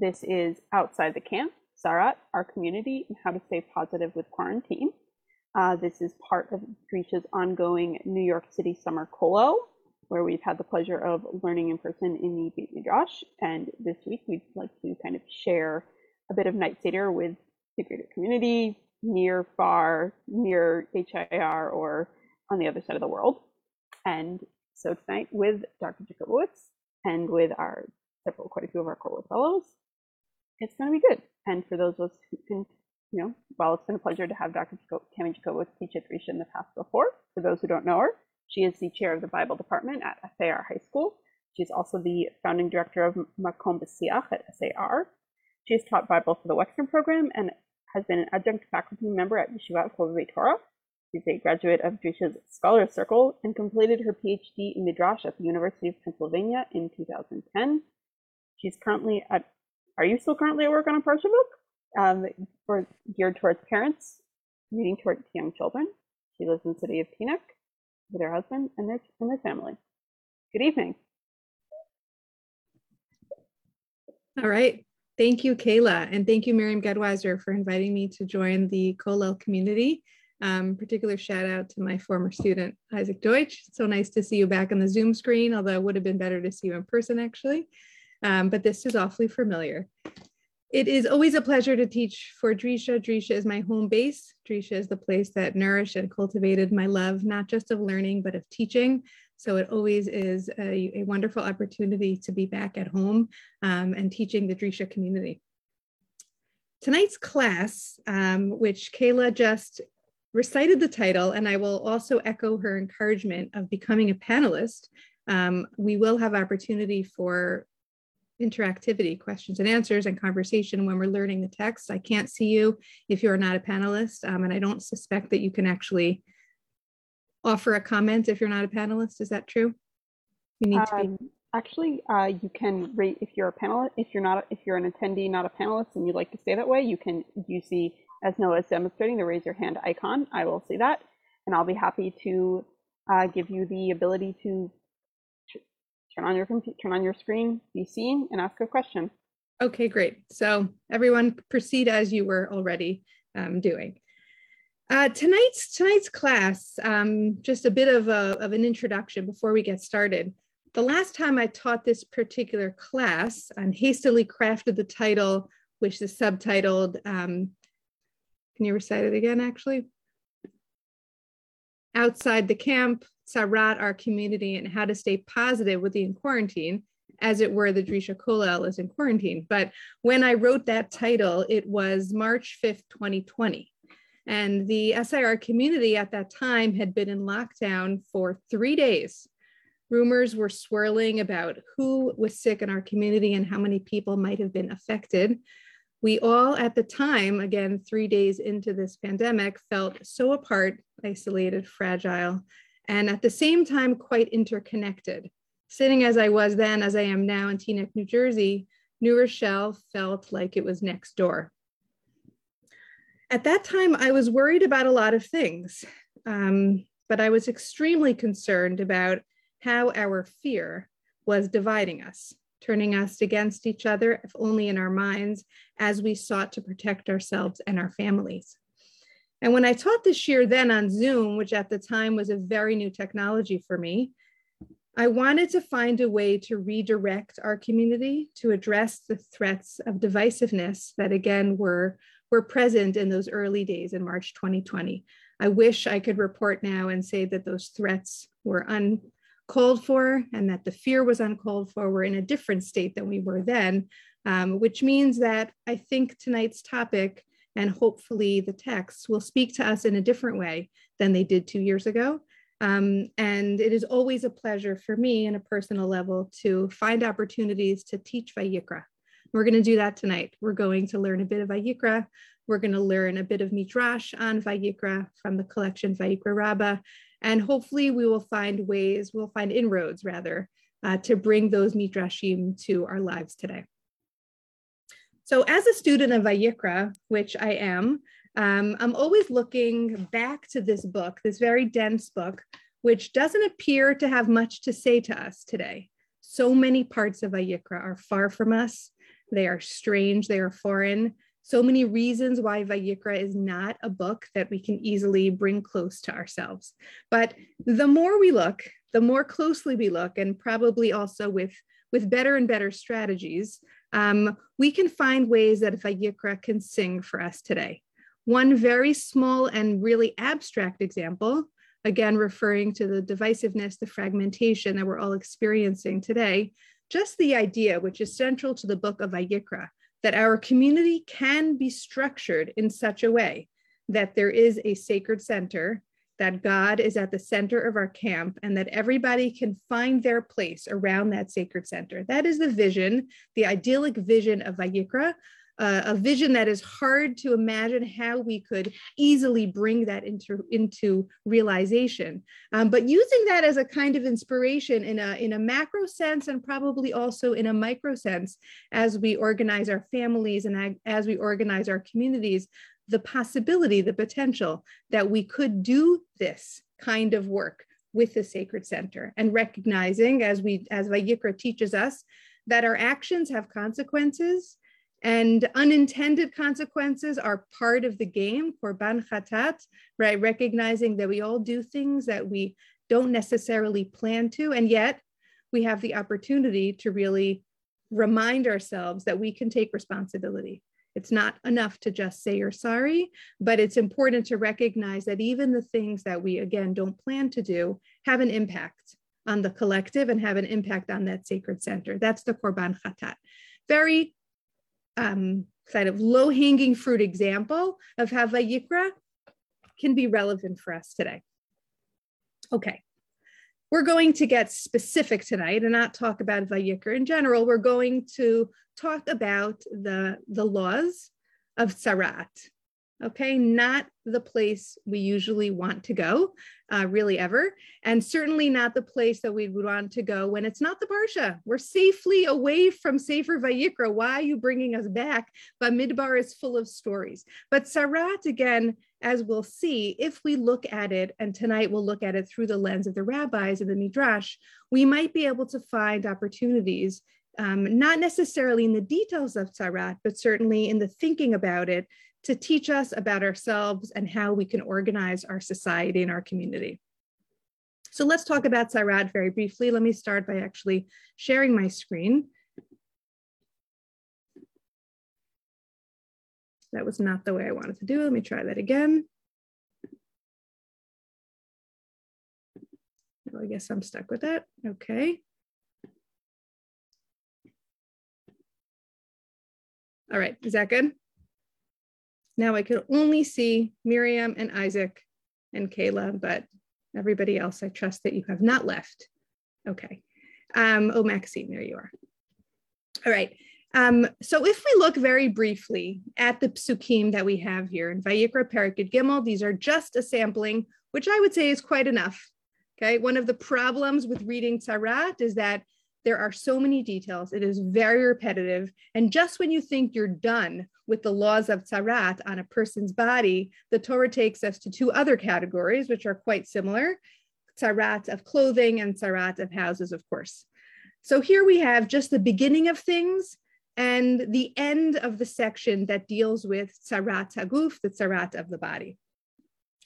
This is Outside the Camp, Tzaraat, Our Community, and How to Stay Positive with Quarantine. Uh, this is part of Drisha's ongoing New York City Summer Kollel, where we've had the pleasure of learning in person in the Beit Midrash. And this week, we'd like to kind of share a bit of Night Seder with the greater community, near, far, near HIR, or on the other side of the world. And so tonight with Dr. Jacobowitz and with our several, quite a few of our Kollel fellows, it's going to be good. And for those of us who can, you know, well, it's been a pleasure to have Dr. Tammy Jacobowitz teach at Drisha in the past before. For those who don't know her, she is the chair of the Bible department at SAR High School. She's also the founding director of Makom B'Siach at SAR. She has taught Bible for the Wexner program and has been an adjunct faculty member at Yeshivat Chovevei Torah. She's a graduate of Drisha's Scholars Circle and completed her PhD in Midrash at the University of Pennsylvania in 2010. She's currently at are you still currently at work on a Parsha book um, for geared towards parents reading towards young children? She lives in the city of Teaneck with her husband and their and their family. Good evening. All right. Thank you, Kayla, and thank you, Miriam Gedwiser, for inviting me to join the Kollel community. Um, particular shout out to my former student, Isaac Deutsch. So nice to see you back on the Zoom screen, although it would have been better to see you in person, actually um, but this is awfully familiar. It is always a pleasure to teach for Drisha. Drisha is my home base. Drisha is the place that nourished and cultivated my love, not just of learning, but of teaching. So it always is a, a wonderful opportunity to be back at home um, and teaching the Drisha community. Tonight's class, um, which Kayla just recited the title, and I will also echo her encouragement of becoming a panelist. Um, we will have opportunity for interactivity, questions and answers, and conversation when we're learning the text. I can't see you if you're not a panelist, um, and I don't suspect that you can actually offer a comment if you're not a panelist. Is that true? You need to be. Um, actually, uh, you can rate if you're a panelist. If you're not, if you're an attendee, not a panelist, and you'd like to stay that way, you can You see, as Noah is demonstrating the raise your hand icon. I will see that, and I'll be happy to uh, give you the ability to turn on your computer, turn on your screen, be seen, and ask a question. Okay, great. So everyone proceed as you were already um, doing. Uh, tonight's tonight's class, um, just a bit of, a, of an introduction before we get started. The last time I taught this particular class, I hastily crafted the title, which is subtitled, um, can you recite it again, actually? Outside the camp, Tzaraat, our community, and how to stay positive with the in quarantine, as it were, the Drisha Kollel is in quarantine. But when I wrote that title, it was March 5th, 2020. And the SAR community at that time had been in lockdown for three days. Rumors were swirling about who was sick in our community and how many people might have been affected. We all, at the time, again, three days into this pandemic, felt so apart, isolated, fragile, and at the same time quite interconnected. Sitting as I was then, as I am now in Teaneck, New Jersey, New Rochelle felt like it was next door. At that time, I was worried about a lot of things, um, but I was extremely concerned about how our fear was dividing us, turning us against each other, if only in our minds, as we sought to protect ourselves and our families. And when I taught this shiur then on Zoom, which at the time was a very new technology for me, I wanted to find a way to redirect our community to address the threats of divisiveness that again were, were present in those early days in March 2020. I wish I could report now and say that those threats were uncalled for and that the fear was uncalled for. We're in a different state than we were then, um, which means that I think tonight's topic and hopefully the texts will speak to us in a different way than they did two years ago. Um, and it is always a pleasure for me on a personal level to find opportunities to teach Vayikra. We're going to do that tonight. We're going to learn a bit of Vayikra. We're going to learn a bit of Midrash on Vayikra from the collection Vayikra Rabbah. And hopefully we will find ways, we'll find inroads rather, uh, to bring those Midrashim to our lives today. So as a student of Vayikra, which I am, um, I'm always looking back to this book, this very dense book, which doesn't appear to have much to say to us today. So many parts of Vayikra are far from us. They are strange, they are foreign. So many reasons why Vayikra is not a book that we can easily bring close to ourselves. But the more we look, the more closely we look, and probably also with, with better and better strategies, um, we can find ways that Vayikra can sing for us today. One very small and really abstract example, again, referring to the divisiveness, the fragmentation that we're all experiencing today, just the idea, which is central to the book of Vayikra, that our community can be structured in such a way that there is a sacred center, that God is at the center of our camp, and that everybody can find their place around that sacred center. That is the vision, the idyllic vision of Vayikra, uh, a vision that is hard to imagine how we could easily bring that into, into realization. Um, but using that as a kind of inspiration in a, in a macro sense and probably also in a micro sense as we organize our families and as we organize our communities, the possibility, the potential that we could do this kind of work with the sacred center and recognizing as we as Vayikra teaches us that our actions have consequences and unintended consequences are part of the game korban chatat, right? Recognizing that we all do things that we don't necessarily plan to, and yet we have the opportunity to really remind ourselves that we can take responsibility. It's not enough to just say you're sorry, but it's important to recognize that even the things that we, again, don't plan to do have an impact on the collective and have an impact on that sacred center. That's the Korban Chatat. Very um, kind of low hanging fruit example of how Vayikra can be relevant for us today. Okay, we're going to get specific tonight and not talk about Vayikra in general. We're going to talk about the, the laws of Tzaraat, okay? Not the place we usually want to go, uh, really ever, and certainly not the place that we would want to go when it's not the Parsha. We're safely away from Sefer Vayikra. Why are you bringing us back? But Midbar is full of stories. But Tzaraat, again, as we'll see, if we look at it, and tonight we'll look at it through the lens of the rabbis and the Midrash, we might be able to find opportunities um, not necessarily in the details of Tzaraat, but certainly in the thinking about it to teach us about ourselves and how we can organize our society and our community. So let's talk about Tzaraat very briefly. Let me start by actually sharing my screen. That was not the way I wanted to do. Let me try that again. I guess I'm stuck with that. Okay. All right, is that good? Now I could only see Miriam and Isaac and Kayla, but everybody else, I trust that you have not left. Okay. Um, oh, Maxine, there you are. All right. Um, so if we look very briefly at the psukim that we have here in Vayikra Perek Yud Gimel, these are just a sampling, which I would say is quite enough. Okay. One of the problems with reading Tzaraat is that there are so many details. It is very repetitive. And just when you think you're done with the laws of Tzaraat on a person's body, the Torah takes us to two other categories, which are quite similar Tzaraat of clothing and Tzaraat of houses, of course. So here we have just the beginning of things and the end of the section that deals with Tzaraat Haguf, the Tzaraat of the body.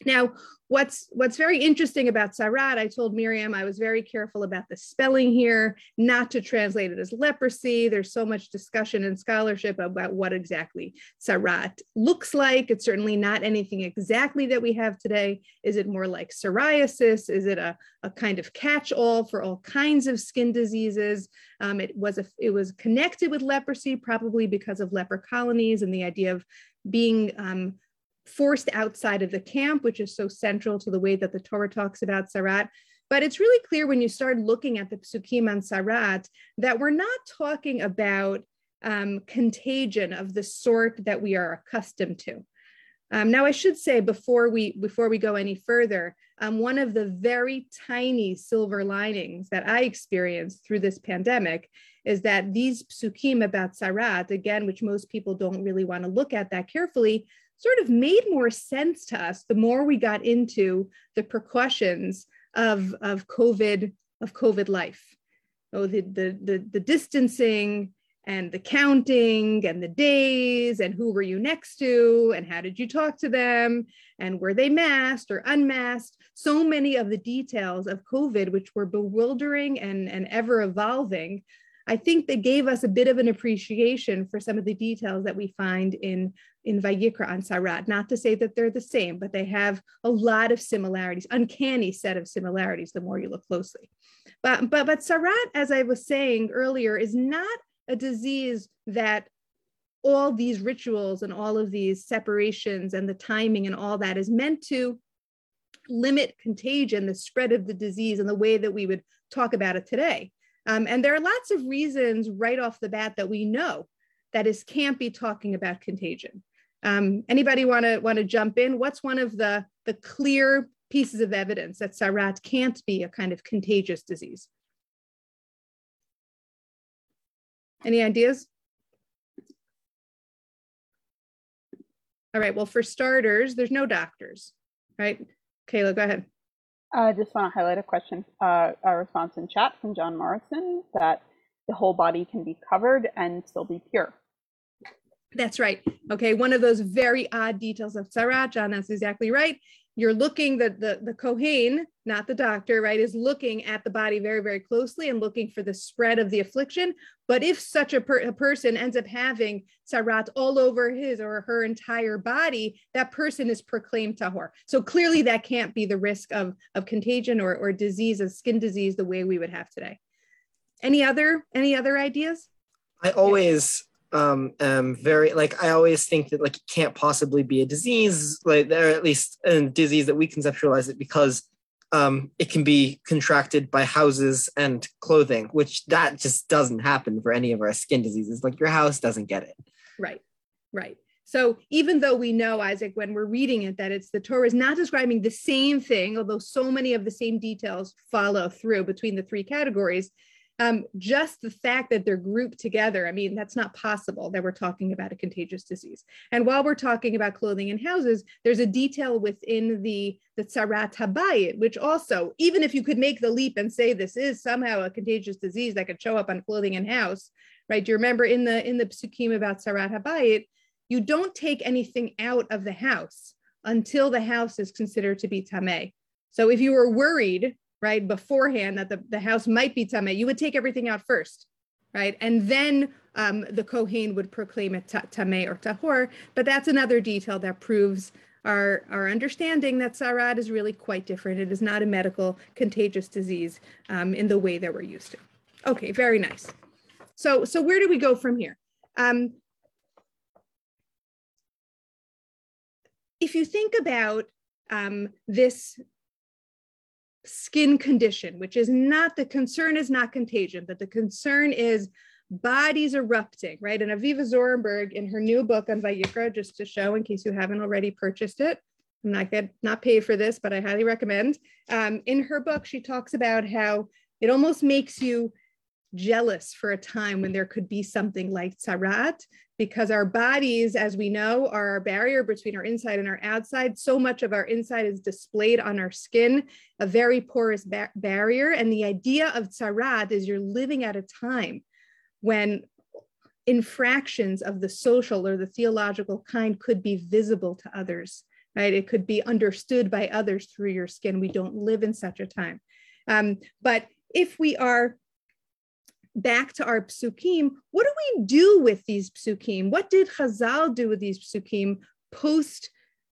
Now, what's what's very interesting about Tzaraat, I told Miriam I was very careful about the spelling here, not to translate it as leprosy. There's so much discussion and scholarship about what exactly Tzaraat looks like. It's certainly not anything exactly that we have today. Is it more like psoriasis? Is it a, a kind of catch-all for all kinds of skin diseases? Um, it was a, it was connected with leprosy, probably because of leper colonies and the idea of being um, forced outside of the camp, which is so central to the way that the Torah talks about Tzaraat. But it's really clear when you start looking at the psukim on Tzaraat that we're not talking about um, contagion of the sort that we are accustomed to. Um, now, I should say before we before we go any further, um, one of the very tiny silver linings that I experienced through this pandemic is that these psukim about Tzaraat, again, which most people don't really want to look at that carefully, sort of made more sense to us the more we got into the precautions of, of COVID, of COVID life. Oh, the, the, the, the distancing and the counting and the days and who were you next to and how did you talk to them and were they masked or unmasked so many of the details of covid which were bewildering and, and ever evolving i think they gave us a bit of an appreciation for some of the details that we find in in vayikra and tzaraat not to say that they're the same but they have a lot of similarities uncanny set of similarities the more you look closely but but but tzaraat as i was saying earlier is not a disease that all these rituals and all of these separations and the timing and all that is meant to limit contagion, the spread of the disease and the way that we would talk about it today. Um, and there are lots of reasons right off the bat that we know that is can't be talking about contagion. Um, anybody want to want to jump in? What's one of the the clear pieces of evidence that Tzaraat can't be a kind of contagious disease? Any ideas? All right, well, for starters, there's no doctors, right? Kayla, go ahead. I just want to highlight a question, uh, a response in chat from John Morrison that the whole body can be covered and still be pure. That's right. Okay, one of those very odd details of Tzaraat, John, that's exactly right you're looking the the the Kohen, not the doctor, right, is looking at the body very very closely and looking for the spread of the affliction. But if such a, per, a person ends up having tzaraat all over his or her entire body, that person is proclaimed tahor. So clearly that can't be the risk of of contagion or or disease of skin disease the way we would have today. Any other any other ideas? I always um am very like i always think that like it can't possibly be a disease like or at least a disease that we conceptualize it because um it can be contracted by houses and clothing which that just doesn't happen for any of our skin diseases. Like your house doesn't get it. Right right. So even though we know isaac when we're reading it that it's the torah is not describing the same thing although so many of the same details follow through between the three categories um, just the fact that they're grouped together, I mean, that's not possible that we're talking about a contagious disease. And while we're talking about clothing and houses, there's a detail within the, the Tsarat Habayit, which also, even if you could make the leap and say this is somehow a contagious disease that could show up on clothing and house, right? Do you remember in the in the psukim about Tsarat Habayit, you don't take anything out of the house until the house is considered to be tameh. So if you were worried right, beforehand that the, the house might be tameh, you would take everything out first, right? And then um, the Kohen would proclaim it tameh or tahor. But that's another detail that proves our, our understanding that Tzaraat is really quite different. It is not a medical contagious disease um, in the way that we're used to. Okay, very nice. So, so where do we go from here? Um, if you think about um, this skin condition, which is not the concern is not contagion, but the concern is bodies erupting, right? And Avivah Zornberg in her new book on Vayikra, just to show in case you haven't already purchased it, I'm not get not pay for this, but I highly recommend. Um, in her book, she talks about how it almost makes you jealous for a time when there could be something like Tzaraat, because our bodies, as we know, are our barrier between our inside and our outside. So much of our inside is displayed on our skin, a very porous ba- barrier. And the idea of Tzaraat is you're living at a time when infractions of the social or the theological kind could be visible to others, right? It could be understood by others through your skin. We don't live in such a time. Um, but if we are back to our psukim, what do we do with these psukim? What did Chazal do with these psukim post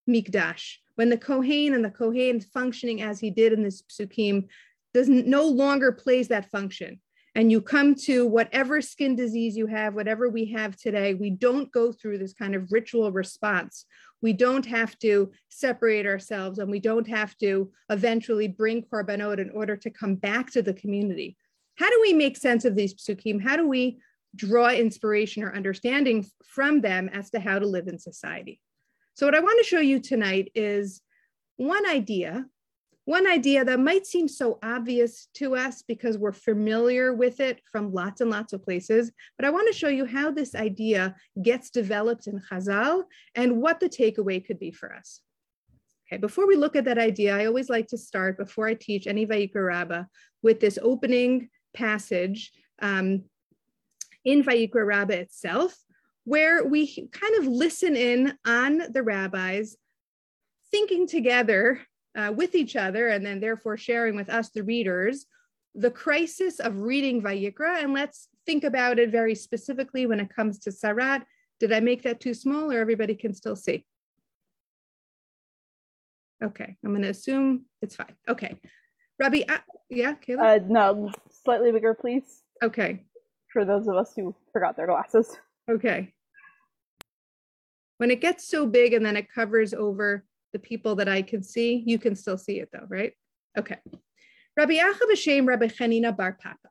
Mikdash? When the Kohen and the Kohen functioning as he did in this psukim does no longer plays that function. And you come to whatever skin disease you have, whatever we have today, we don't go through this kind of ritual response. We don't have to separate ourselves and we don't have to eventually bring korbanot in order to come back to the community how do we make sense of these psukim? How do we draw inspiration or understanding from them as to how to live in society? So, what I want to show you tonight is one idea, one idea that might seem so obvious to us because we're familiar with it from lots and lots of places, but I want to show you how this idea gets developed in Chazal and what the takeaway could be for us. Okay, before we look at that idea, I always like to start before I teach any Vayikra with this opening passage um, in Vayikra Rabbah itself, where we kind of listen in on the rabbis thinking together uh, with each other and then therefore sharing with us, the readers, the crisis of reading Vayikra. And let's think about it very specifically when it comes to Tzaraat. Did I make that too small or everybody can still see? Okay, I'm going to assume it's fine. Okay. Rabbi, uh, yeah, Kayla? Uh, no, slightly bigger, please. Okay. For those of us who forgot their glasses. Okay. When it gets so big and then it covers over the people that I can see, you can still see it though, right? Okay. Rabbi Acha b'shem Rabbi Chanina bar Papa.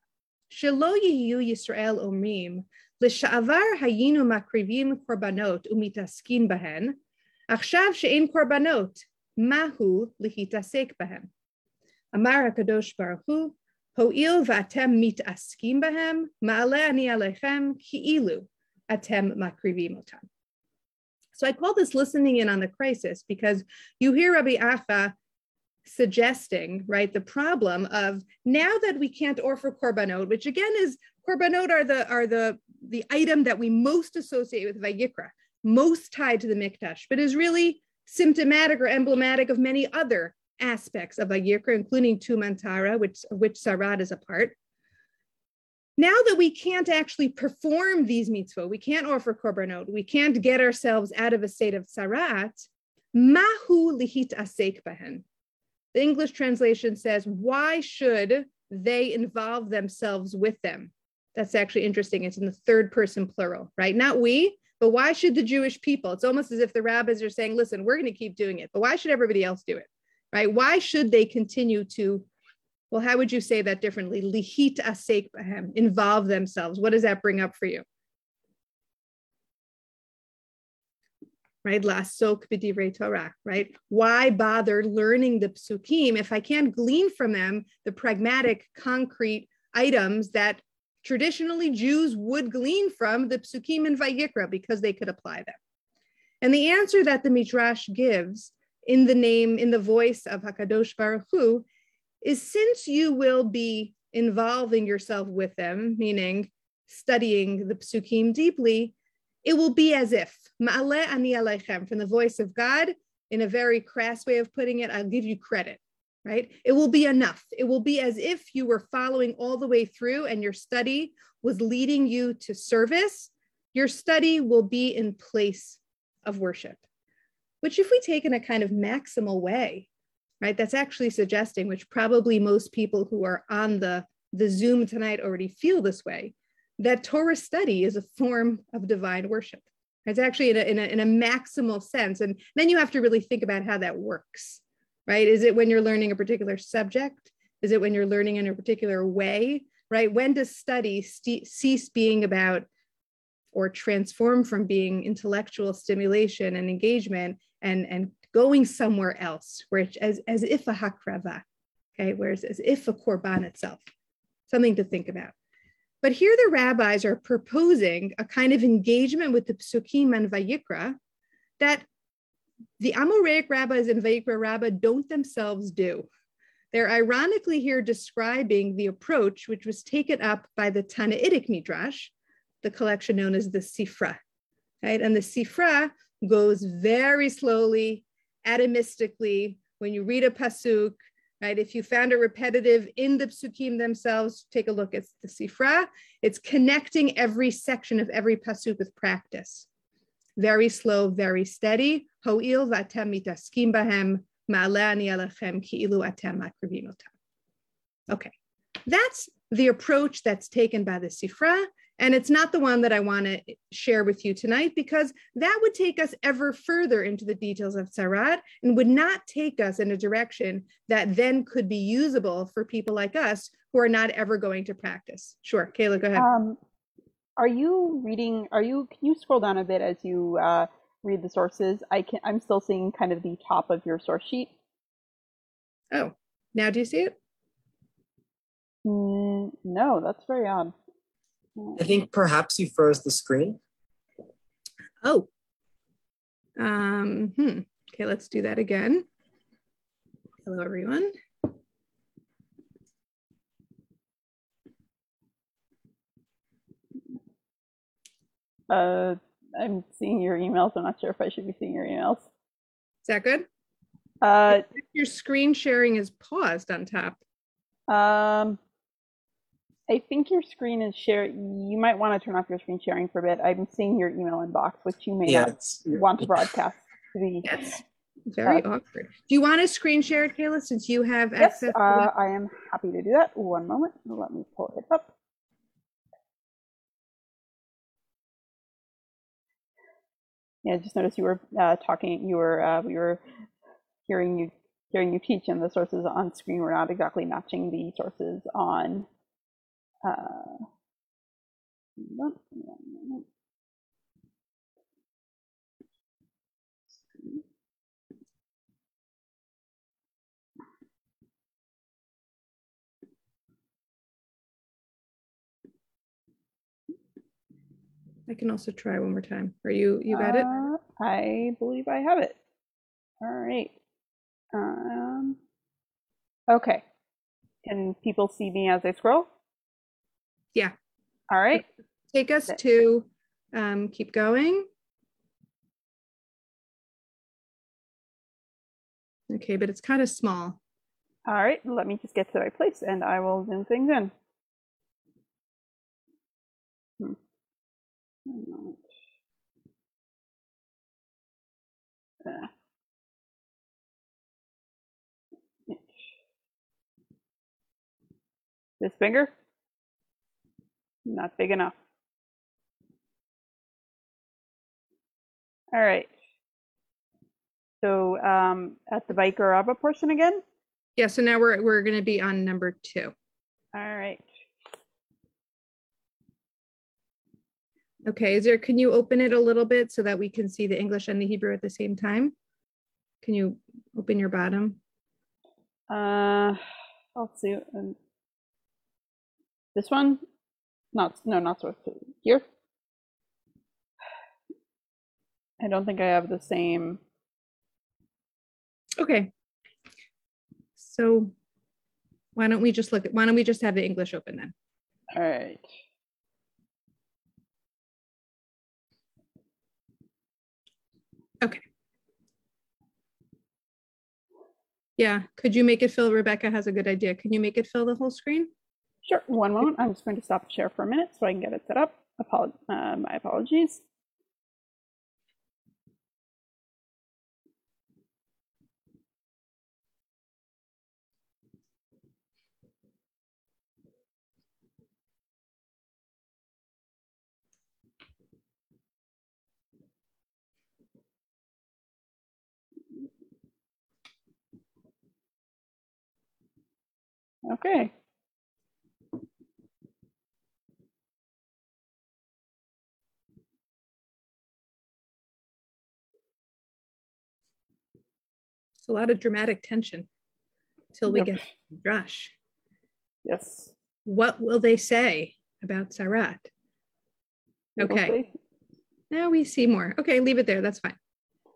Shelo yiyu Yisrael omrim, l'sha'avar hayinu makrivim korbanot umitaskin bahen, achshav she'en korbanot, mahu lihitasek bahen. אמר הקדוש ברוך So I call this listening in on the crisis because you hear Rabbi Acha suggesting, right, the problem of now that we can't offer korbanot, which again is korbanot are the are the the item that we most associate with Vayikra, most tied to the mikdash, but is really symptomatic or emblematic of many other aspects of Vayikra, including Tumantara, which which Tzaraat is a part. Now that we can't actually perform these mitzvot, we can't offer korbanot, we can't get ourselves out of a state of tzaraat, mahu lihit asek. The English translation says, why should they involve themselves with them? That's actually interesting. It's in the third person plural, right? Not we, but why should the Jewish people? It's almost as if the rabbis are saying, listen, we're going to keep doing it, but why should everybody else do it, right? Why should they continue to well, how would you say that differently? Lihit asek bahem, involve themselves. What does that bring up for you? Right, lasok b'divrei Torah, right? Why bother learning the psukim if I can't glean from them the pragmatic, concrete items that traditionally Jews would glean from the psukim and Vayikra because they could apply them? And the answer that the Midrash gives in the name, in the voice of Hakadosh Baruch Hu, is since you will be involving yourself with them, meaning studying the psukim deeply, it will be as if, ma'ale ani aleichem, from the voice of God, in a very crass way of putting it, I'll give you credit, right? It will be enough. It will be as if you were following all the way through and your study was leading you to service. Your study will be in place of worship, which, if we take in a kind of maximal way, right? That's actually suggesting, which probably most people who are on the, the Zoom tonight already feel this way, that Torah study is a form of divine worship. It's actually in a, in a, in a maximal sense. And then you have to really think about how that works, right? Is it when you're learning a particular subject? Is it when you're learning in a particular way, right? When does study st- cease being about or transform from being intellectual stimulation and engagement and, and going somewhere else, where it's as, as if a hakrava, okay, whereas as if a korban itself, something to think about. But here the rabbis are proposing a kind of engagement with the psukim and vayikra that the Amoraic rabbis and Vayikra rabbah don't themselves do. They're ironically here describing the approach which was taken up by the Tannaitic Midrash, the collection known as the Sifra, right? And the Sifra goes very slowly, atomistically. When you read a pasuk, right? If you found it repetitive in the psukim themselves, take a look at the Sifra. It's connecting every section of every pasuk with practice. Very slow, very steady. Ho'il v'atem mitaskim bahem ma'alani alechem ki'ilu atem makrivim Okay, that's the approach that's taken by the Sifra. And it's not the one that I want to share with you tonight because that would take us ever further into the details of Tzaraat and would not take us in a direction that then could be usable for people like us who are not ever going to practice. Sure, Kayla, go ahead. Um, are you reading? Are you? Can you scroll down a bit as you uh, read the sources? I can. I'm still seeing kind of the top of your source sheet. Oh, now do you see it? Mm, no, that's very odd. I think perhaps you froze the screen. Oh. Um, hmm. Okay, let's do that again. Hello, everyone. Uh, I'm seeing your emails. I'm not sure if I should be seeing your emails. Is that good? Uh, Your screen sharing is paused on top. um, I think your screen is shared. You might want to turn off your screen sharing for a bit. I'm seeing your email inbox, which you may Yeah, not want to broadcast to the. Yes. Very awkward. Do you want to screen share it, Kayla, since you have Yes, access? to uh. I am happy to do that. One moment. Let me pull it up. Yeah, I just noticed you were uh, talking. You were uh, we were hearing you hearing you teach, and the sources on screen were not exactly matching the sources on. I can also try one more time. Are you, you got it? Uh, I believe I have it. All right. Um, okay. Can people see me as I scroll? Yeah. All right. Take us to, um, keep going. Okay, but it's kind of small. All right. Let me just get to the right place and I will zoom things in. Hmm. Uh. This bigger? Not big enough. All right. So um, at the Vayikra Rabbah portion again? Yeah, so now we're, we're going to be on number two. All right. Okay, is there, can you open it a little bit so that we can see the English and the Hebrew at the same time? Can you open your bottom? Uh, I'll see. Um, this one? Not, no, not so here. I don't think I have the same. Okay. So why don't we just look at, why don't we just have the English open then? All right. Okay. Yeah, could you make it fill, Rebecca has a good idea. Can you make it fill the whole screen? Sure. One moment. I'm just going to stop the share for a minute so I can get it set up. Apol- uh, my apologies. Okay. A lot of dramatic tension until we Yep. get Josh. Yes. What will they say about Tzaraat? We Okay, now we see more. Okay, leave it there. That's fine.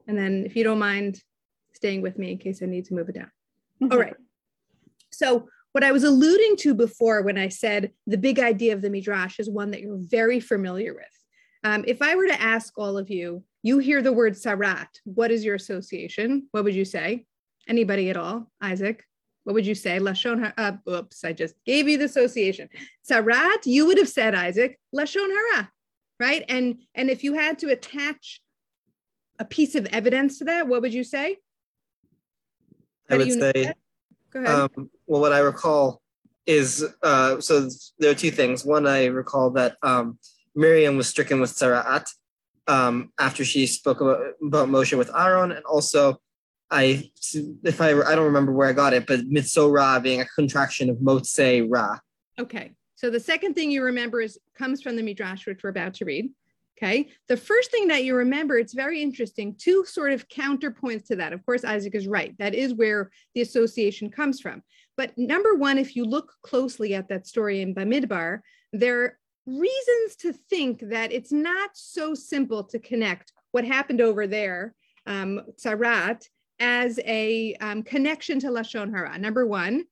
And then if you don't mind staying with me in case I need to move it down. Mm-hmm. All right. So what I was alluding to before when I said the big idea of the Midrash is one that you're very familiar with. Um, if I were to ask all of you, you hear the word Tzaraat, what is your association? What would you say? Anybody at all? Isaac? What would you say? Lashon hara. Uh, oops, I just gave you the association. Tzaraat, you would have said Isaac, Lashon hara, right? And and if you had to attach a piece of evidence to that, what would you say? I How do would say. Go ahead. um, well, what I recall is uh, so there are two things. One, I recall that um, Miriam was stricken with Tzara'at um, after she spoke about, about Moshe with Aaron, and also I, if I, I don't remember where I got it, but Mitzorah being a contraction of Motse Ra. Okay. So the second thing you remember is comes from the Midrash, which we're about to read. Okay. The first thing that you remember, it's very interesting, two sort of counterpoints to that. Of course, Isaac is right. That is where the association comes from. But number one, if you look closely at that story in Bamidbar, there reasons to think that it's not so simple to connect what happened over there, um, Tzarat, as a um, connection to Lashon Hara. Number one,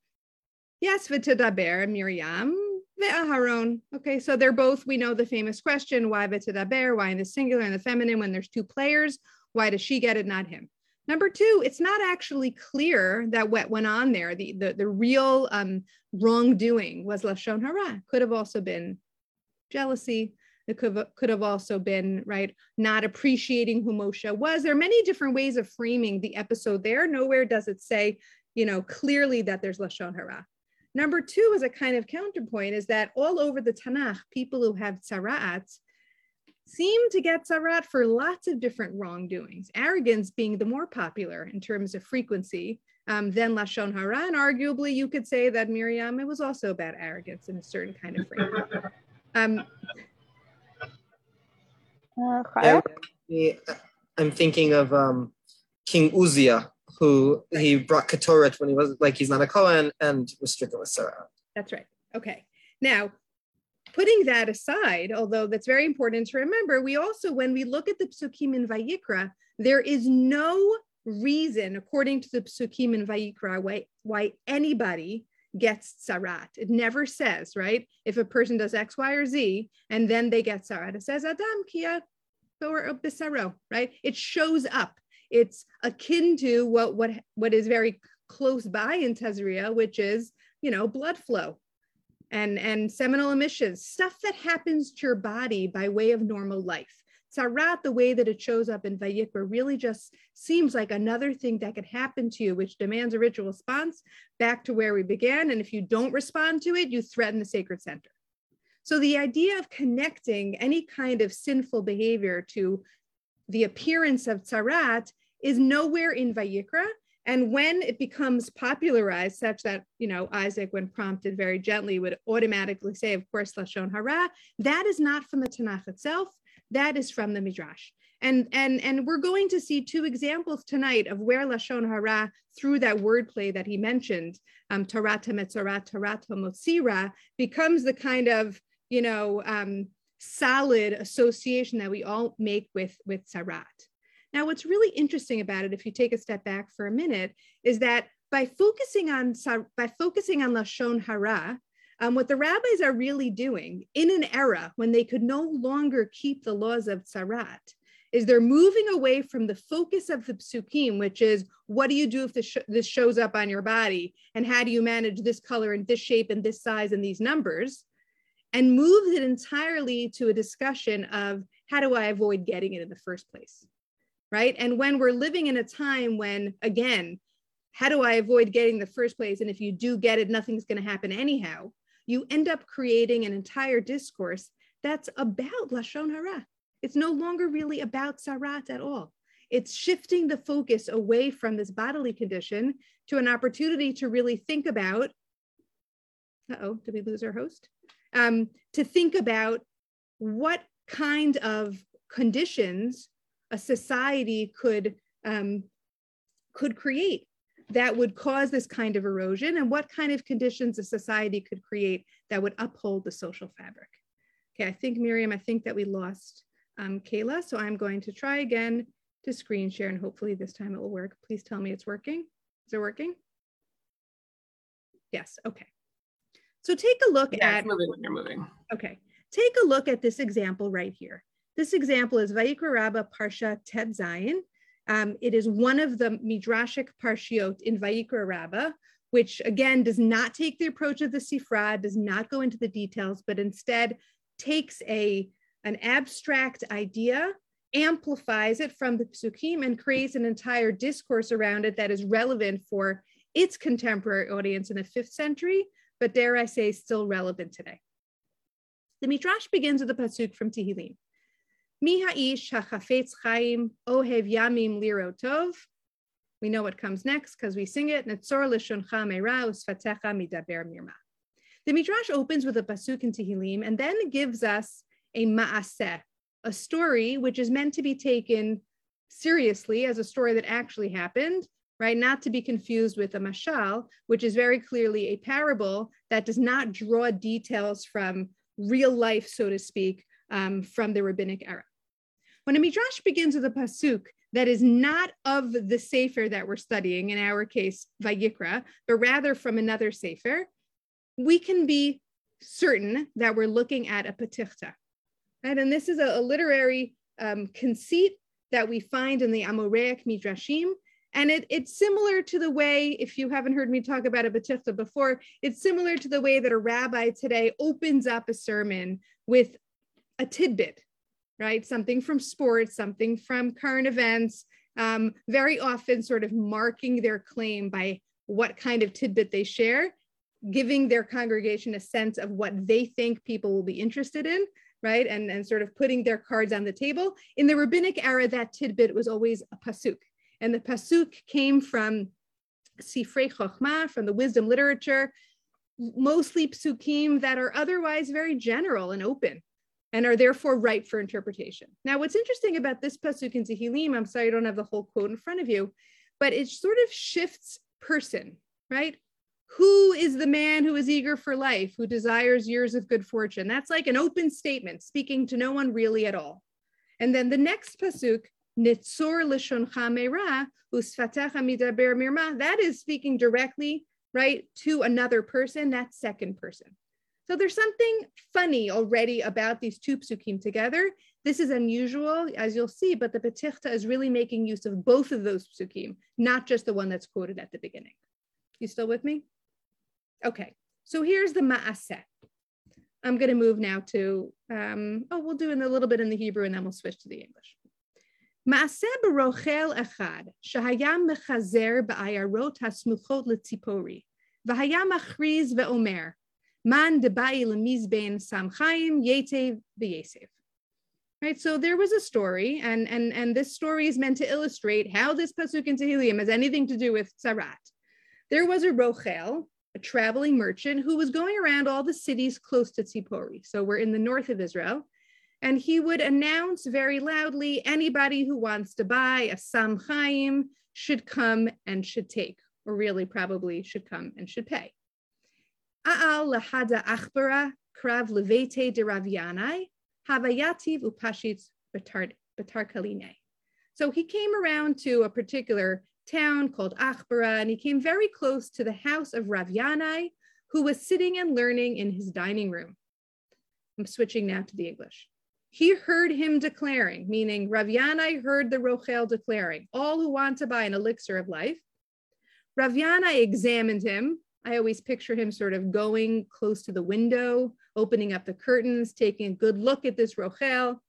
yes, v'tedaber Miriam, Ve'aharon. Okay, so they're both, we know the famous question, why be'tedaber, why in the singular and the feminine when there's two players? Why does she get it, not him? Number two, it's not actually clear that what went on there, the, the, the real um, wrongdoing was Lashon Hara. Could have also been jealousy. It could have, could have also been, right, not appreciating who Moshe was. There are many different ways of framing the episode there. Nowhere does it say, you know, clearly that there's Lashon Hara. Number two, is a kind of counterpoint, is that all over the Tanakh, people who have tzara'at seem to get tzara'at for lots of different wrongdoings, arrogance being the more popular in terms of frequency um, than Lashon Hara. And arguably, you could say that Miriam, it was also about arrogance in a certain kind of frame. Um, Uh, Yeah, I'm thinking of um, King Uzziah, who he brought Ketoret when he was like he's not a Kohen and was stricken with Tzaraat. That's right. Okay. Now, putting that aside, although that's very important to remember, we also, when we look at the psukim in Vayikra, there is no reason, according to the psukim in Vayikra, why, why anybody gets tzaraat. It never says, right? If a person does X, Y, or Z, and then they get tzaraat, it says Adam kia or bisaro, right? It shows up. It's akin to what what what is very close by in Tazria, which is you know blood flow and and seminal emissions, stuff that happens to your body by way of normal life. Tzaraat, the way that it shows up in Vayikra, really just seems like another thing that could happen to you, which demands a ritual response back to where we began. And if you don't respond to it, you threaten the sacred center. So the idea of connecting any kind of sinful behavior to the appearance of tzarat is nowhere in Vayikra. And when it becomes popularized, such that you know Isaac, when prompted very gently, would automatically say, "Of course, lashon hara," that is not from the Tanakh itself. That is from the Midrash. And and and we're going to see two examples tonight of where lashon hara, through that wordplay that he mentioned, um, Torata metzorat, Torata motzira, becomes the kind of you know um, solid association that we all make with with tzaraat. Now, what's really interesting about it, if you take a step back for a minute, is that by focusing on by focusing on lashon hara, um, what the rabbis are really doing in an era when they could no longer keep the laws of tzarat, is they're moving away from the focus of the psukim, which is what do you do if this, sh- this shows up on your body, and how do you manage this color and this shape and this size and these numbers, and moves it entirely to a discussion of how do I avoid getting it in the first place right? And when we're living in a time when, again, how do I avoid getting the first place? And if you do get it, nothing's going to happen anyhow. You end up creating an entire discourse that's about Lashon Hara. It's no longer really about Tzaraat at all. It's shifting the focus away from this bodily condition to an opportunity to really think about. Oh, did we lose our host? Um, to think about what kind of conditions a society could um, could create that would cause this kind of erosion and what kind of conditions a society could create that would uphold the social fabric. Okay, I think Miriam, I think that we lost um, Kayla, so I'm going to try again to screen share and hopefully this time it will work. Please tell me it's working. Is it working? Yes, okay. So take a look Yeah, at, moving when you're moving. okay, take a look at this example right here. This example is Vayikra Parsha Tet Zayin. Um, it is one of the Midrashic Parshiot in Vayikra Rabbah, which again does not take the approach of the Sifra, does not go into the details, but instead takes a, an abstract idea, amplifies it from the Psukim, and creates an entire discourse around it that is relevant for its contemporary audience in the fifth century, but dare I say, still relevant today. The Midrash begins with a pasuk from Tehillim. Mi ha'ish hachafetz chaim ohev yamim liro tov. We know what comes next because we sing it. Netzor l'shoncha meira usfatecha midaber mirma. The Midrash opens with a pasuk in Tehillim and then gives us a ma'aseh, a story which is meant to be taken seriously as a story that actually happened, right? Not to be confused with a mashal, which is very clearly a parable that does not draw details from real life, so to speak, um, from the rabbinic era. When a midrash begins with a pasuk that is not of the sefer that we're studying, in our case, Vayikra, but rather from another sefer, we can be certain that we're looking at a petichta. Right? And this is a, a literary um, conceit that we find in the Amoraic Midrashim. And it, it's similar to the way, if you haven't heard me talk about a petichta before, it's similar to the way that a rabbi today opens up a sermon with a tidbit, right? Something from sports, something from current events, um, very often sort of marking their claim by what kind of tidbit they share, giving their congregation a sense of what they think people will be interested in, right? And, and sort of putting their cards on the table. In the rabbinic era, that tidbit was always a pasuk. And the pasuk came from Sifrei Chochmah, from the wisdom literature, mostly psukim that are otherwise very general and open and are therefore ripe for interpretation. Now, what's interesting about this pasuk in Tehillim, I'm sorry I don't have the whole quote in front of you, but it sort of shifts person, right? Who is the man who is eager for life, who desires years of good fortune? That's like an open statement, speaking to no one really at all. And then the next pasuk, Nitzor lishoncha meira usfatecha midaber mirma, that is speaking directly, right, to another person, that second person. So there's something funny already about these two psukim together. This is unusual, as you'll see, but the Petichta is really making use of both of those psukim, not just the one that's quoted at the beginning. You still with me? Okay, so here's the ma'aseh. I'm going to move now to, um, oh, we'll do in a little bit in the Hebrew and then we'll switch to the English. מעשה ברוכל אחד שהיה מחזר בעיירות הסמוכות לציפורי, והיה מכריז ואומר, Man debai lemizbein samchaim yetev. Right, so there was a story, and and and this story is meant to illustrate how this pasuk in Tehillim has anything to do with Tzaraat. There was a rochel, a traveling merchant, who was going around all the cities close to Tzipori. So we're in the north of Israel, and he would announce very loudly anybody who wants to buy a samchaim should come and should take, or really probably should come and should pay. A'al lahada achbara krav levete de ravianai, havayativ upashit batarkaline. So he came around to a particular town called Achbara, and he came very close to the house of Rav Yanai, who was sitting and learning in his dining room. I'm switching now to the English. He heard him declaring, meaning Rav Yanai heard the Rochel declaring, all who want to buy an elixir of life. Rav Yanai examined him I always picture him sort of going close to the window, opening up the curtains, taking a good look at this Rochel.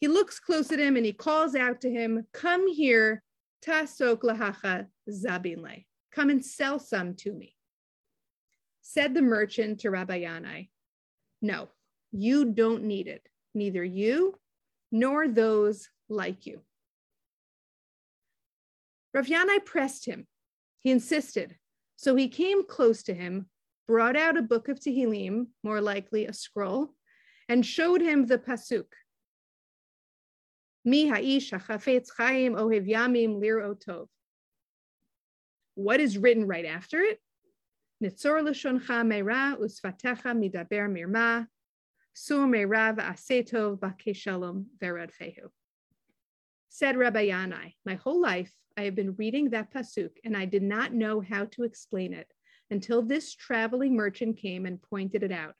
He looks close at him and he calls out to him, Come here, tasok lahacha zabinle. Come and sell some to me. Said the merchant to Rabbi Yanai, No, you don't need it, neither you nor those like you. Rav Yanai pressed him. He insisted, so he came close to him, brought out a book of Tehillim, more likely a scroll, and showed him the pasuk. Mi ha'ish hachafetz chaim ohev yamim lir otov. What is written right after it? Nitzor l'shoncha meira usfatecha midaber mirma, sur meira v'asetov b'keshalom veradfehu. Said Rabbi Yanai, my whole life I have been reading that pasuk and I did not know how to explain it until this traveling merchant came and pointed it out.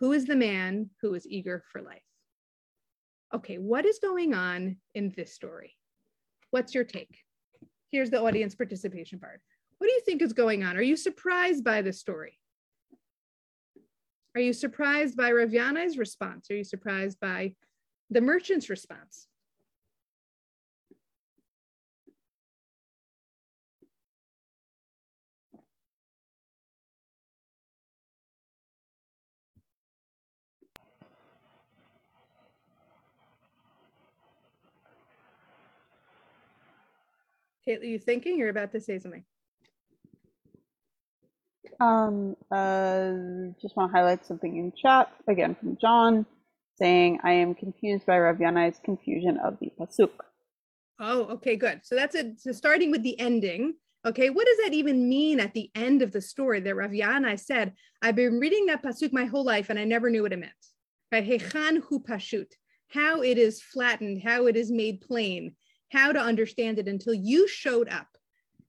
Who is the man who is eager for life? Okay, what is going on in this story? What's your take? Here's the audience participation part. What do you think is going on? Are you surprised by the story? Are you surprised by Rav Yanai's response? Are you surprised by the merchant's response? Kate, are you thinking you're about to say something? Um, uh, just want to highlight something in chat again from John saying, I am confused by Rav Yanai's confusion of the Pasuk. Oh, okay, good. So that's it. So starting with the ending. Okay, what does that even mean at the end of the story that Rav Yanai said, I've been reading that Pasuk my whole life and I never knew what it meant. Right? Hechan hu pashut, how it is flattened, how it is made plain, how to understand it until you showed up.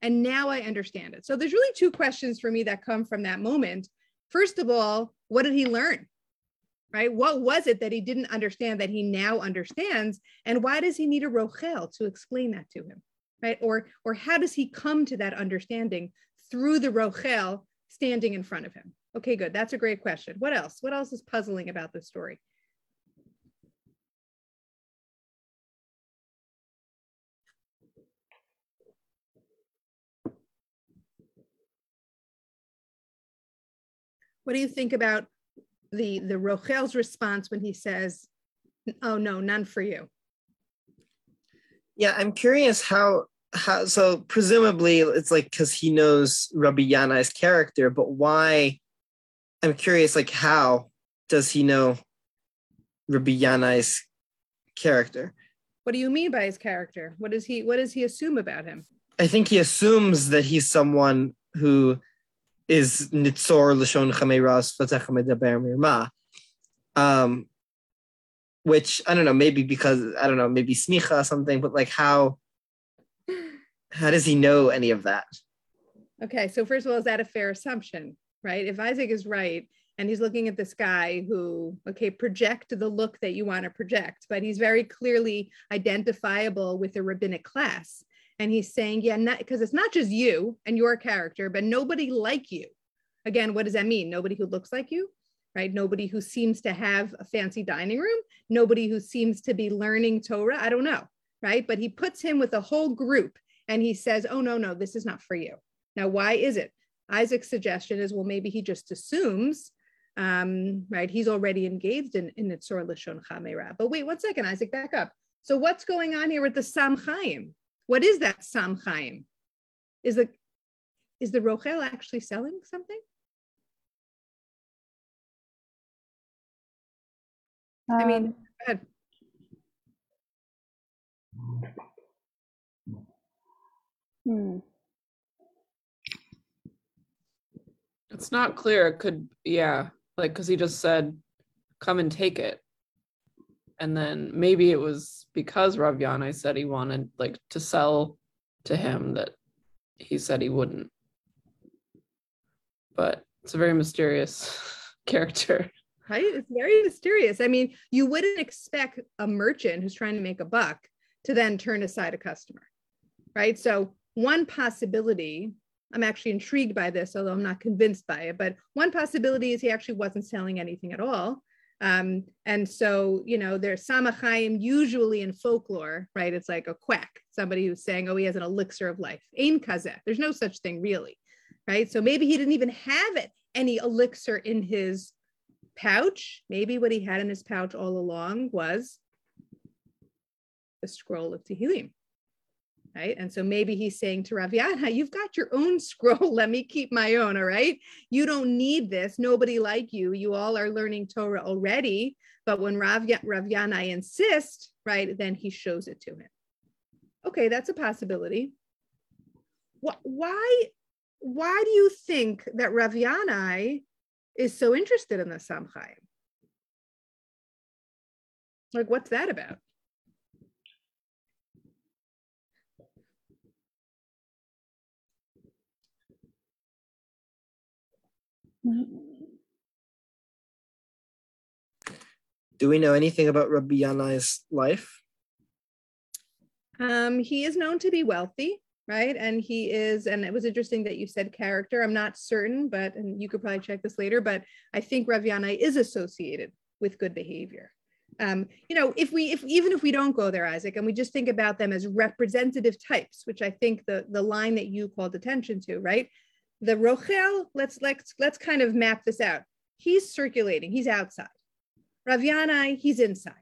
And now I understand it. So there's really two questions for me that come from that moment. First of all, What did he learn? Right? What was it that he didn't understand that he now understands? And why does he need a Rochel to explain that to him? Right? Or, or how does he come to that understanding through the Rochel standing in front of him? Okay, good. That's a great question. What else? What else is puzzling about this story? What do you think about the the Rochel's response when he says, "Oh no, none for you"? Yeah, I'm curious how how so presumably it's like because he knows Rabbi Yanai's character, but why? I'm curious, like how does he know Rabbi Yanai's character? What do you mean by his character? What does he what does he assume about him? I think he assumes that he's someone who is nitzor lashon chameras medaber Um, which I don't know, maybe because I don't know, maybe smicha or something, but like how how does he know any of that? Okay, so first of all, is that a fair assumption, right? If Isaac is right and he's looking at this guy who, okay, project the look that you want to project, but he's very clearly identifiable with a rabbinic class and he's saying yeah because it's not just you and your character but nobody like you again what does that mean nobody who looks like you right nobody who seems to have a fancy dining room nobody who seems to be learning torah i don't know right but he puts him with a whole group and he says oh no no this is not for you now why is it isaac's suggestion is well maybe he just assumes um, right he's already engaged in in Lashon Chamera. But wait one second, Isaac, back up. So what's going on here with the Sam Chaim? What is that Sam Chaim? Is the is the Rochel actually selling something? Um, I mean, um, go ahead. Hmm. It's not clear. It could, yeah, like because he just said, "Come and take it," and then maybe it was because Rav Yanai said he wanted like to sell to him that he said he wouldn't. But it's a very mysterious character. Right? It's very mysterious. I mean, you wouldn't expect a merchant who's trying to make a buck to then turn aside a customer. Right? So, one possibility I'm actually intrigued by this, although I'm not convinced by it. But one possibility is he actually wasn't selling anything at all. Um, and so, you know, there's samachayim usually in folklore, right? It's like a quack, somebody who's saying, oh, he has an elixir of life. Ain kazeh. There's no such thing really, right? So maybe he didn't even have it, any elixir in his pouch. Maybe what he had in his pouch all along was the scroll of Tehillim right? And so maybe he's saying to Rav Yanai, ah, you've got your own scroll. Let me keep my own. All right. You don't need this. Nobody like you. You all are learning Torah already. But when Rav, Raviana insists, right, then he shows it to him. Okay, that's a possibility. Why, why do you think that Rav Yanai is so interested in the Samchaim? Like, what's that about? Do we know anything about Rabbi Yanai's life? Um, he is known to be wealthy, right? And he is, and it was interesting that you said character. I'm not certain, but and you could probably check this later. But I think Rav Yanai is associated with good behavior. Um, you know, if we, if even if we don't go there, Isaac, and we just think about them as representative types, which I think the the line that you called attention to, right? The Rochel, let's let's let's kind of map this out. He's circulating, he's outside. Rav Yanai, he's inside,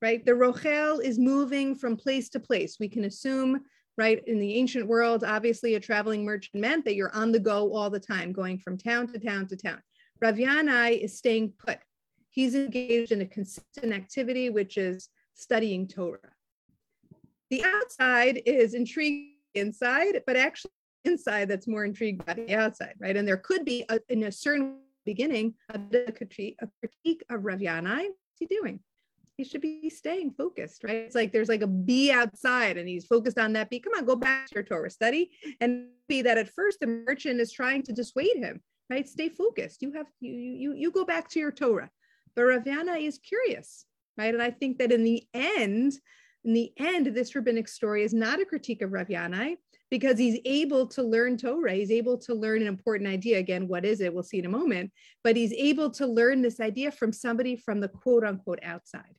right? The Rochel is moving from place to place. We can assume, right, in the ancient world, obviously a traveling merchant meant that you're on the go all the time, going from town to town to town. Rav Yanai is staying put. He's engaged in a consistent activity, which is studying Torah. The outside is intrigued inside, but actually inside that's more intrigued by the outside, right? And there could be, a, in a certain beginning, a, a critique, of Rav Yanai. What's he doing? He should be staying focused, right? It's like there's like a bee outside and he's focused on that bee. Come on, go back to your Torah study. And be that at first the merchant is trying to dissuade him, right? Stay focused. You have you you you go back to your Torah. But Rav Yanai is curious, right? And I think that in the end, in the end, this rabbinic story is not a critique of Rav because he's able to learn Torah. He's able to learn an important idea. Again, what is it? We'll see in a moment. But he's able to learn this idea from somebody from the quote unquote outside.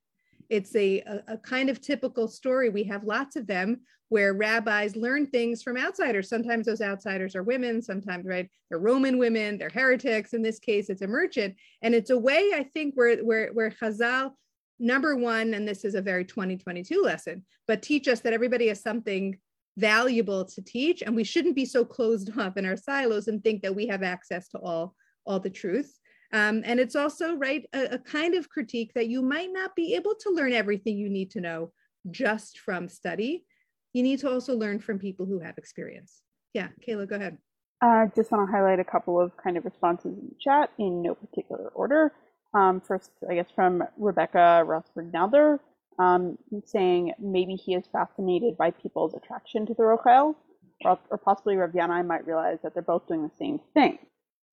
It's a, a, a, kind of typical story. We have lots of them where rabbis learn things from outsiders. Sometimes those outsiders are women, sometimes, right, they're Roman women, they're heretics. In this case, it's a merchant. And it's a way, I think, where, where, where Chazal, number one, and this is a very 2022 lesson, but teach us that everybody has something valuable to teach and we shouldn't be so closed off in our silos and think that we have access to all all the truth um, and it's also, right, a, a kind of critique that you might not be able to learn everything you need to know just from study. You need to also learn from people who have experience. Yeah, Kayla, go ahead. I uh, just want to highlight a couple of kind of responses in chat in no particular order. Um, first, I guess from Rebecca Rosberg-Nalder, um, saying maybe he is fascinated by people's attraction to the Rochel, or, or possibly Rav Yanai might realize that they're both doing the same thing.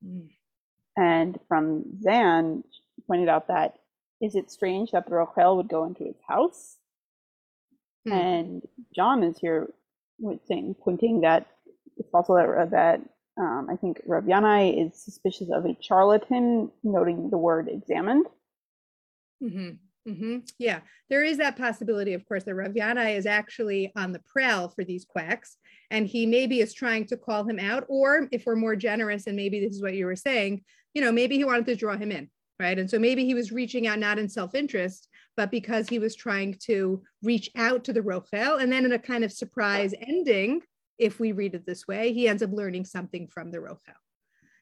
Mm. And from Zan, pointed out that is it strange that the Rochel would go into his house? Hmm. And John is here saying, pointing that it's also that, that um, I think Rav Yanai is suspicious of a charlatan, noting the word examined. Mm-hmm. Mm-hmm. Yeah, there is that possibility, of course, that Rav Yanai is actually on the prowl for these quacks, and he maybe is trying to call him out, or if we're more generous, and maybe this is what you were saying, you know, maybe he wanted to draw him in, right? And so maybe he was reaching out not in self-interest, but because he was trying to reach out to the Rochel, and then in a kind of surprise ending, if we read it this way, he ends up learning something from the Rochel.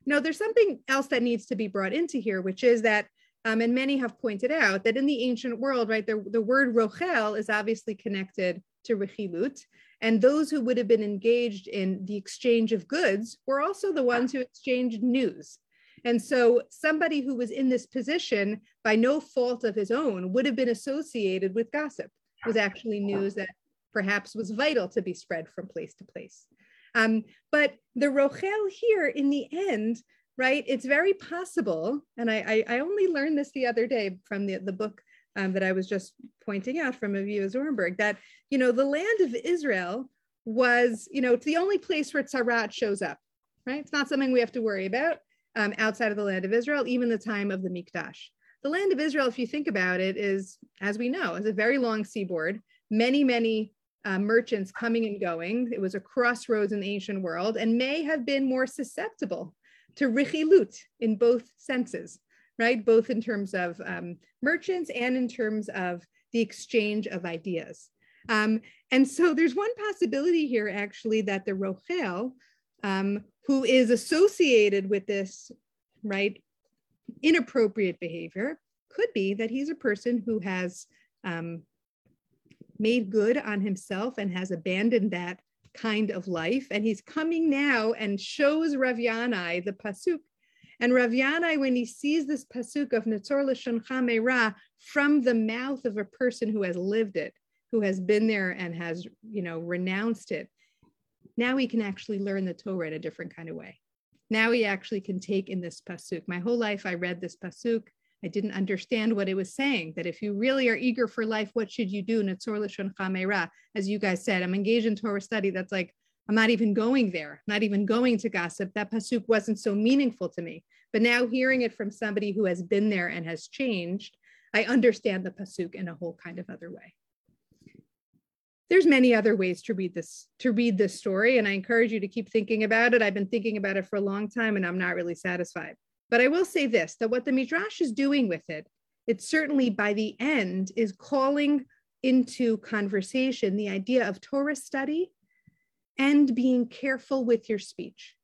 Now, there's something else that needs to be brought into here, which is that um, and many have pointed out that in the ancient world, right, the, the word rochel is obviously connected to rechilut. And those who would have been engaged in the exchange of goods were also the ones who exchanged news. And so somebody who was in this position by no fault of his own would have been associated with gossip, was actually news that perhaps was vital to be spread from place to place. Um, but the Rochel here in the end right? It's very possible, and I, I, I only learned this the other day from the, the book um, that I was just pointing out from Avivah Zornberg, that, you know, the land of Israel was, you know, it's the only place where Tzara'at shows up, right? It's not something we have to worry about um, outside of the land of Israel, even the time of the Mikdash. The land of Israel, if you think about it, is, as we know, is a very long seaboard, many, many uh, merchants coming and going. It was a crossroads in the ancient world and may have been more susceptible to rechilut in both senses, right? Both in terms of um, merchants and in terms of the exchange of ideas. Um, and so there's one possibility here actually that the Rochel, um, who is associated with this, right, inappropriate behavior, could be that he's a person who has um, made good on himself and has abandoned that kind of life. And he's coming now and shows Rav Yanai the pasuk. And Rav Yanai, when he sees this pasuk of Netzor L'Shoncha Meira from the mouth of a person who has lived it, who has been there and has, you know, renounced it, now he can actually learn the Torah in a different kind of way. Now he actually can take in this pasuk. My whole life I read this pasuk I didn't understand what it was saying. That if you really are eager for life, what should you do? As you guys said, I'm engaged in Torah study. That's like, I'm not even going there, not even going to gossip. That pasuk wasn't so meaningful to me. But now hearing it from somebody who has been there and has changed, I understand the pasuk in a whole kind of other way. There's many other ways to read this to read this story, and I encourage you to keep thinking about it. I've been thinking about it for a long time, and I'm not really satisfied. But I will say this that what the Midrash is doing with it, it certainly by the end is calling into conversation the idea of Torah study and being careful with your speech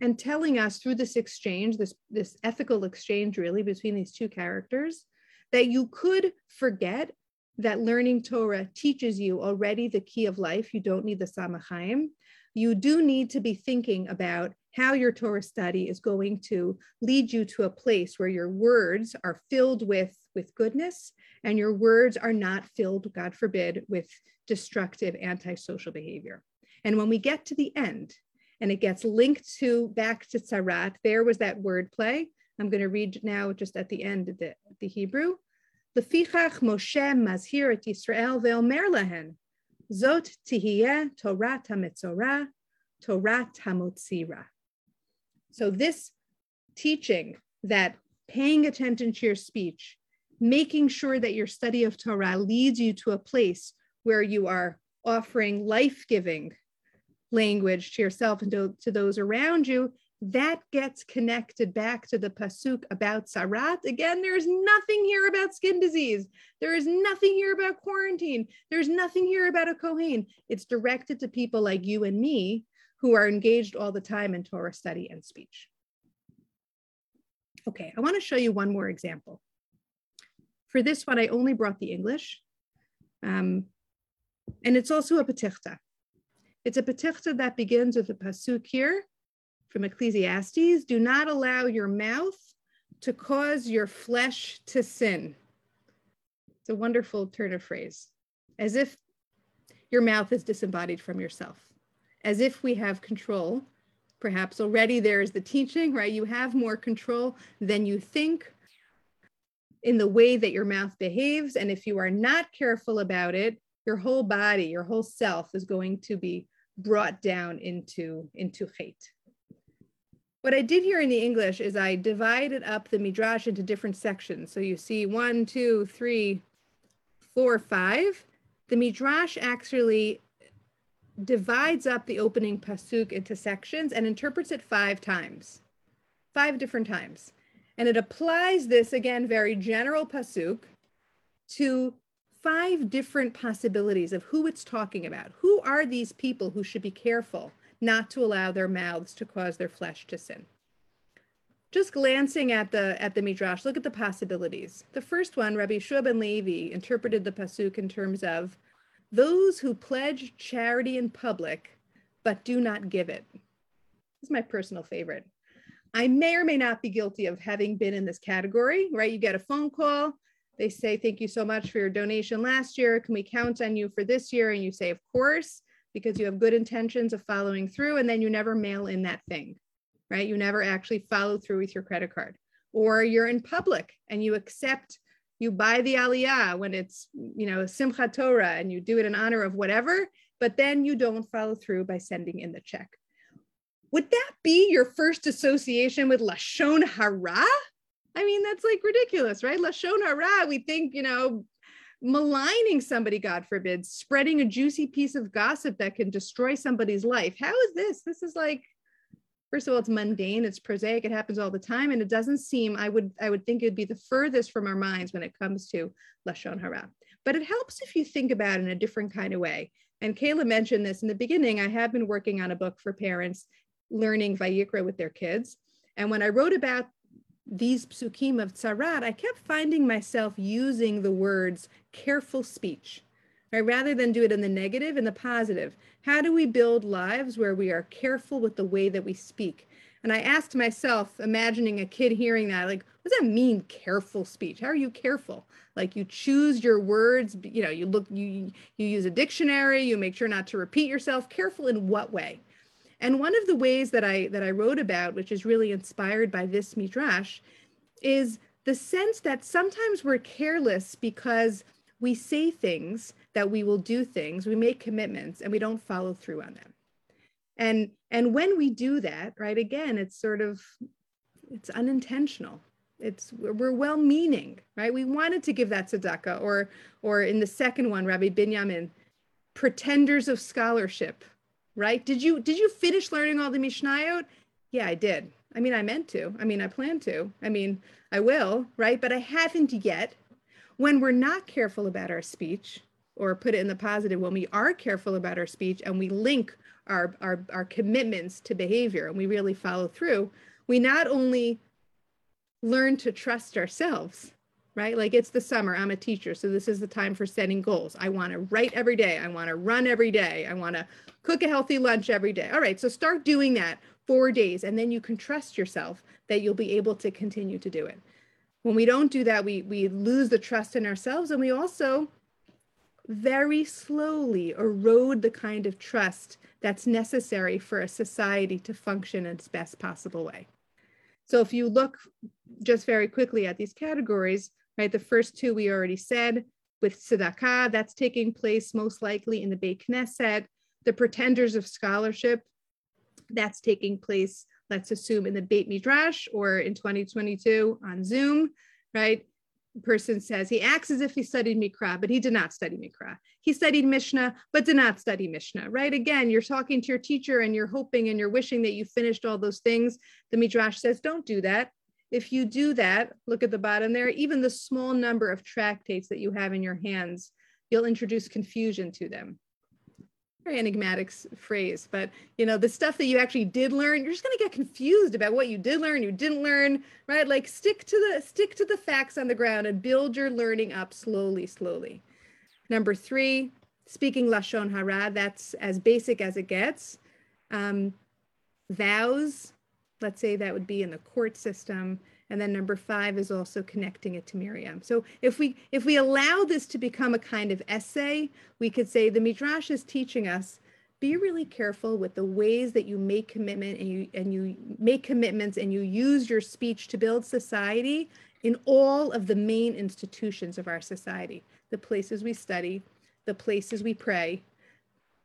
and telling us through this exchange, this, this ethical exchange really between these two characters, that you could forget that learning Torah teaches you already the key of life. You don't need the Samachayim. You do need to be thinking about how your Torah study is going to lead you to a place where your words are filled with, with goodness and your words are not filled, God forbid, with destructive antisocial behavior. And when we get to the end and it gets linked to back to Tzaraat. There was that word play. I'm going to read now just at the end of the, the Hebrew. Lefichach Moshe mazhir et Yisrael ve'omer lahen, zot tihiyeh Torah hamitzorah, Torah hamotzira. So this teaching that paying attention to your speech, making sure that your study of Torah leads you to a place where you are offering life-giving language to yourself and to, to those around you, that gets connected back to the pasuk about Tzaraat. Again, there's nothing here about skin disease. There is nothing here about quarantine. There's nothing here about a Kohen. It's directed to people like you and me who are engaged all the time in Torah study and speech. Okay, I want to show you one more example. For this one, I only brought the English. Um, and it's also a petichta. It's a petichta that begins with a pasuk here from Ecclesiastes, do not allow your mouth to cause your flesh to sin. It's a wonderful turn of phrase, as if your mouth is disembodied from yourself, as if we have control. Perhaps already there is the teaching, right? You have more control than you think in the way that your mouth behaves. And if you are not careful about it, your whole body, your whole self is going to be brought down into, into hate. What I did here in the English is I divided up the Midrash into different sections. So you see one, two, three, four, five. The Midrash actually divides up the opening pasuk into sections and interprets it five times, five different times. And it applies this, again, very general pasuk to five different possibilities of who it's talking about. Who are these people who should be careful? not to allow their mouths to cause their flesh to sin. Just glancing at the at the midrash, look at the possibilities. The first one, Rabbi Shua ben Levi interpreted the pasuk in terms of those who pledge charity in public but do not give it. This is my personal favorite. I may or may not be guilty of having been in this category, right? You get a phone call, they say, Thank you so much for your donation last year. Can we count on you for this year? And you say, Of course because you have good intentions of following through and then you never mail in that thing, right? You never actually follow through with your credit card. Or you're in public and you accept, you buy the aliyah when it's, you know, Simchat Torah and you do it in honor of whatever, but then you don't follow through by sending in the check. Would that be your first association with Lashon Hara? I mean, that's like ridiculous, right? Lashon Hara, we think, you know, maligning somebody, God forbid, spreading a juicy piece of gossip that can destroy somebody's life. How is this? This is like, first of all, it's mundane, it's prosaic, it happens all the time, and it doesn't seem. I would, I would think it'd be the furthest from our minds when it comes to lashon hara. But it helps if you think about it in a different kind of way. And Kayla mentioned this in the beginning. I have been working on a book for parents learning Vayikra with their kids. And when I wrote about these psukim of tzaraat, I kept finding myself using the words careful speech, right? Rather than do it in the negative, in the positive. How do we build lives where we are careful with the way that we speak? And I asked myself, imagining a kid hearing that, like, what does that mean, careful speech? How are you careful? Like you choose your words, you know, you look, you you use a dictionary, you make sure not to repeat yourself. Careful in what way? And one of the ways that I that I wrote about, which is really inspired by this midrash, is the sense that sometimes we're careless because we say things that we will do things, we make commitments, and we don't follow through on them. And and when we do that, right, again, it's sort of it's unintentional. It's we're well-meaning, right? We wanted to give that tzedakah, or or in the second one, Rabbi Binyamin, pretenders of scholarship, right? Did you did you finish learning all the Mishnayot? Yeah, I did. I mean, I meant to. I mean, I plan to. I mean, I will, right? But I haven't yet. When we're not careful about our speech, or put it in the positive, when we are careful about our speech and we link our, our, our commitments to behavior and we really follow through, we not only learn to trust ourselves, right? Like it's the summer, I'm a teacher, so this is the time for setting goals. I want to write every day, I want to run every day, I want to cook a healthy lunch every day. All right, so start doing that four days, and then you can trust yourself that you'll be able to continue to do it. When we don't do that, we we lose the trust in ourselves, and we also very slowly erode the kind of trust that's necessary for a society to function in its best possible way. So if you look just very quickly at these categories, right, the first two we already said with tzedakah, that's taking place most likely in the Beit Knesset. The pretenders of scholarship, that's taking place, let's assume in the Beit Midrash or in 2022 on Zoom, right? Person says he acts as if he studied Mikra, but he did not study Mikra. He studied Mishnah, but did not study Mishnah, right? Again, you're talking to your teacher and you're hoping and you're wishing that you finished all those things. The Midrash says, don't do that. If you do that, look at the bottom there, even the small number of tractates that you have in your hands, you'll introduce confusion to them very enigmatic phrase, but you know, the stuff that you actually did learn, you're just going to get confused about what you did learn, you didn't learn, right? Like stick to the stick to the facts on the ground and build your learning up slowly, slowly. Number three, speaking lashon hara, that's as basic as it gets. Um, vows, let's say that would be in the court system. And then number five is also connecting it to Miriam. So if we if we allow this to become a kind of essay, we could say the Midrash is teaching us be really careful with the ways that you make commitment and you and you make commitments and you use your speech to build society in all of the main institutions of our society the places we study the places we pray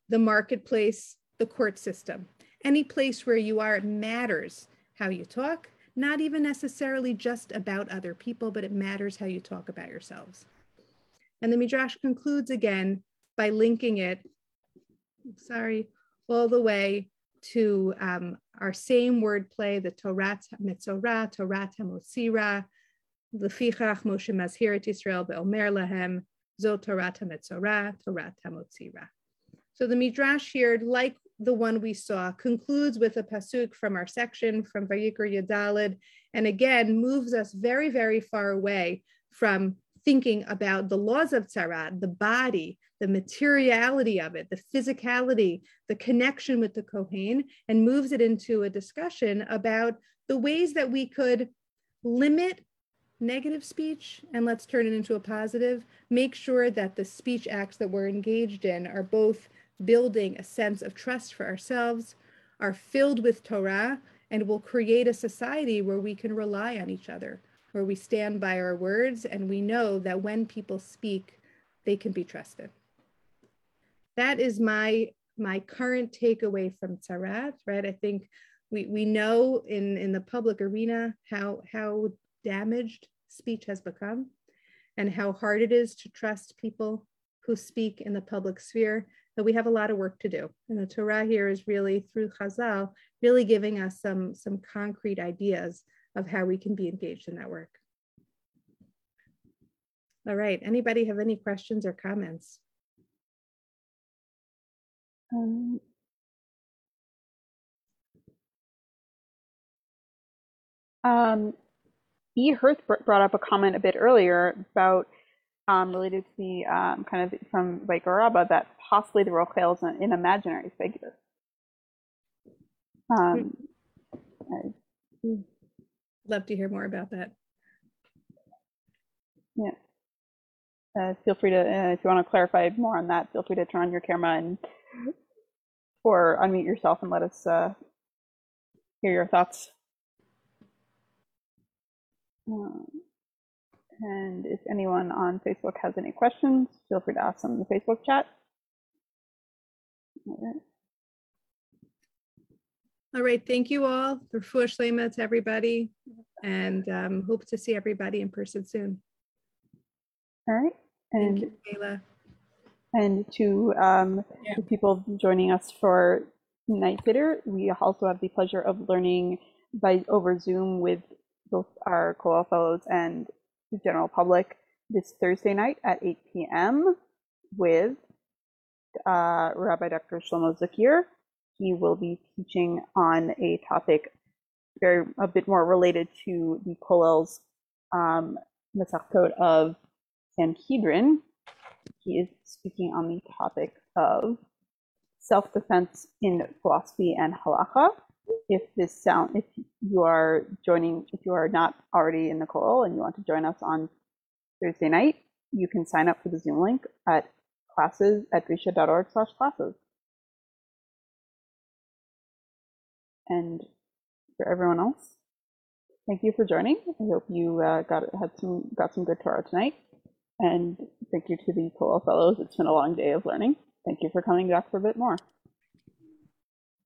the marketplace the court system any place where you are it matters how you talk not even necessarily just about other people, but it matters how you talk about yourselves. And the Midrash concludes again by linking it, sorry, all the way to um, our same wordplay, the Torah Mitzorah, Torah Motzira, Lefichach Moshe Mazhirat Israel be'omer lahem, Zo Torah Mitzorah, Torah Motzira. So the Midrash here, like the one we saw, concludes with a pasuk from our section from Vayikra Yadalid, and again moves us very, very far away from thinking about the laws of tzaraat, the body, the materiality of it, the physicality, the connection with the Kohen, and moves it into a discussion about the ways that we could limit negative speech and let's turn it into a positive. Make sure that the speech acts that we're engaged in are both building a sense of trust for ourselves, are filled with Torah, and will create a society where we can rely on each other, where we stand by our words and we know that when people speak, they can be trusted. That is my my current takeaway from Tzaraat, right? I think we, we know in, in the public arena how, how damaged speech has become and how hard it is to trust people who speak in the public sphere but we have a lot of work to do. And the Torah here is really through Chazal, really giving us some, some concrete ideas of how we can be engaged in that work. All right, anybody have any questions or comments? Um, um, E. Hirth brought up a comment a bit earlier about um, related to the um, kind of from Vayikra Rabbah that possibly the Rochel is an, an imaginary figure. Um, Love to hear more about that. Yeah. Uh, feel free to, uh, if you want to clarify more on that, feel free to turn on your camera and or unmute yourself and let us uh, hear your thoughts. Um, and if anyone on Facebook has any questions, feel free to ask them in the Facebook chat. All right. All right. Thank you all for Shlema to everybody and um, hope to see everybody in person soon. All right. And, Thank you, Kayla. And to um, yeah. the people joining us for Night Seder, we also have the pleasure of learning by over Zoom with both our Kollel fellows and general public this Thursday night at 8 p.m. with uh, Rabbi Dr. Shlomo Zuckier. He will be teaching on a topic very a bit more related to the Kollel's um, Masechtot of Sanhedrin. He is speaking on the topic of self-defense in philosophy and halacha. If this sound, if you are joining, if you are not already in the Kollel and you want to join us on Thursday night, you can sign up for the Zoom link at classes at drisha.org slash classes. And for everyone else, thank you for joining. I hope you uh, got had some got some good Torah tonight. And thank you to the Kollel Fellows. It's been a long day of learning. Thank you for coming back for a bit more.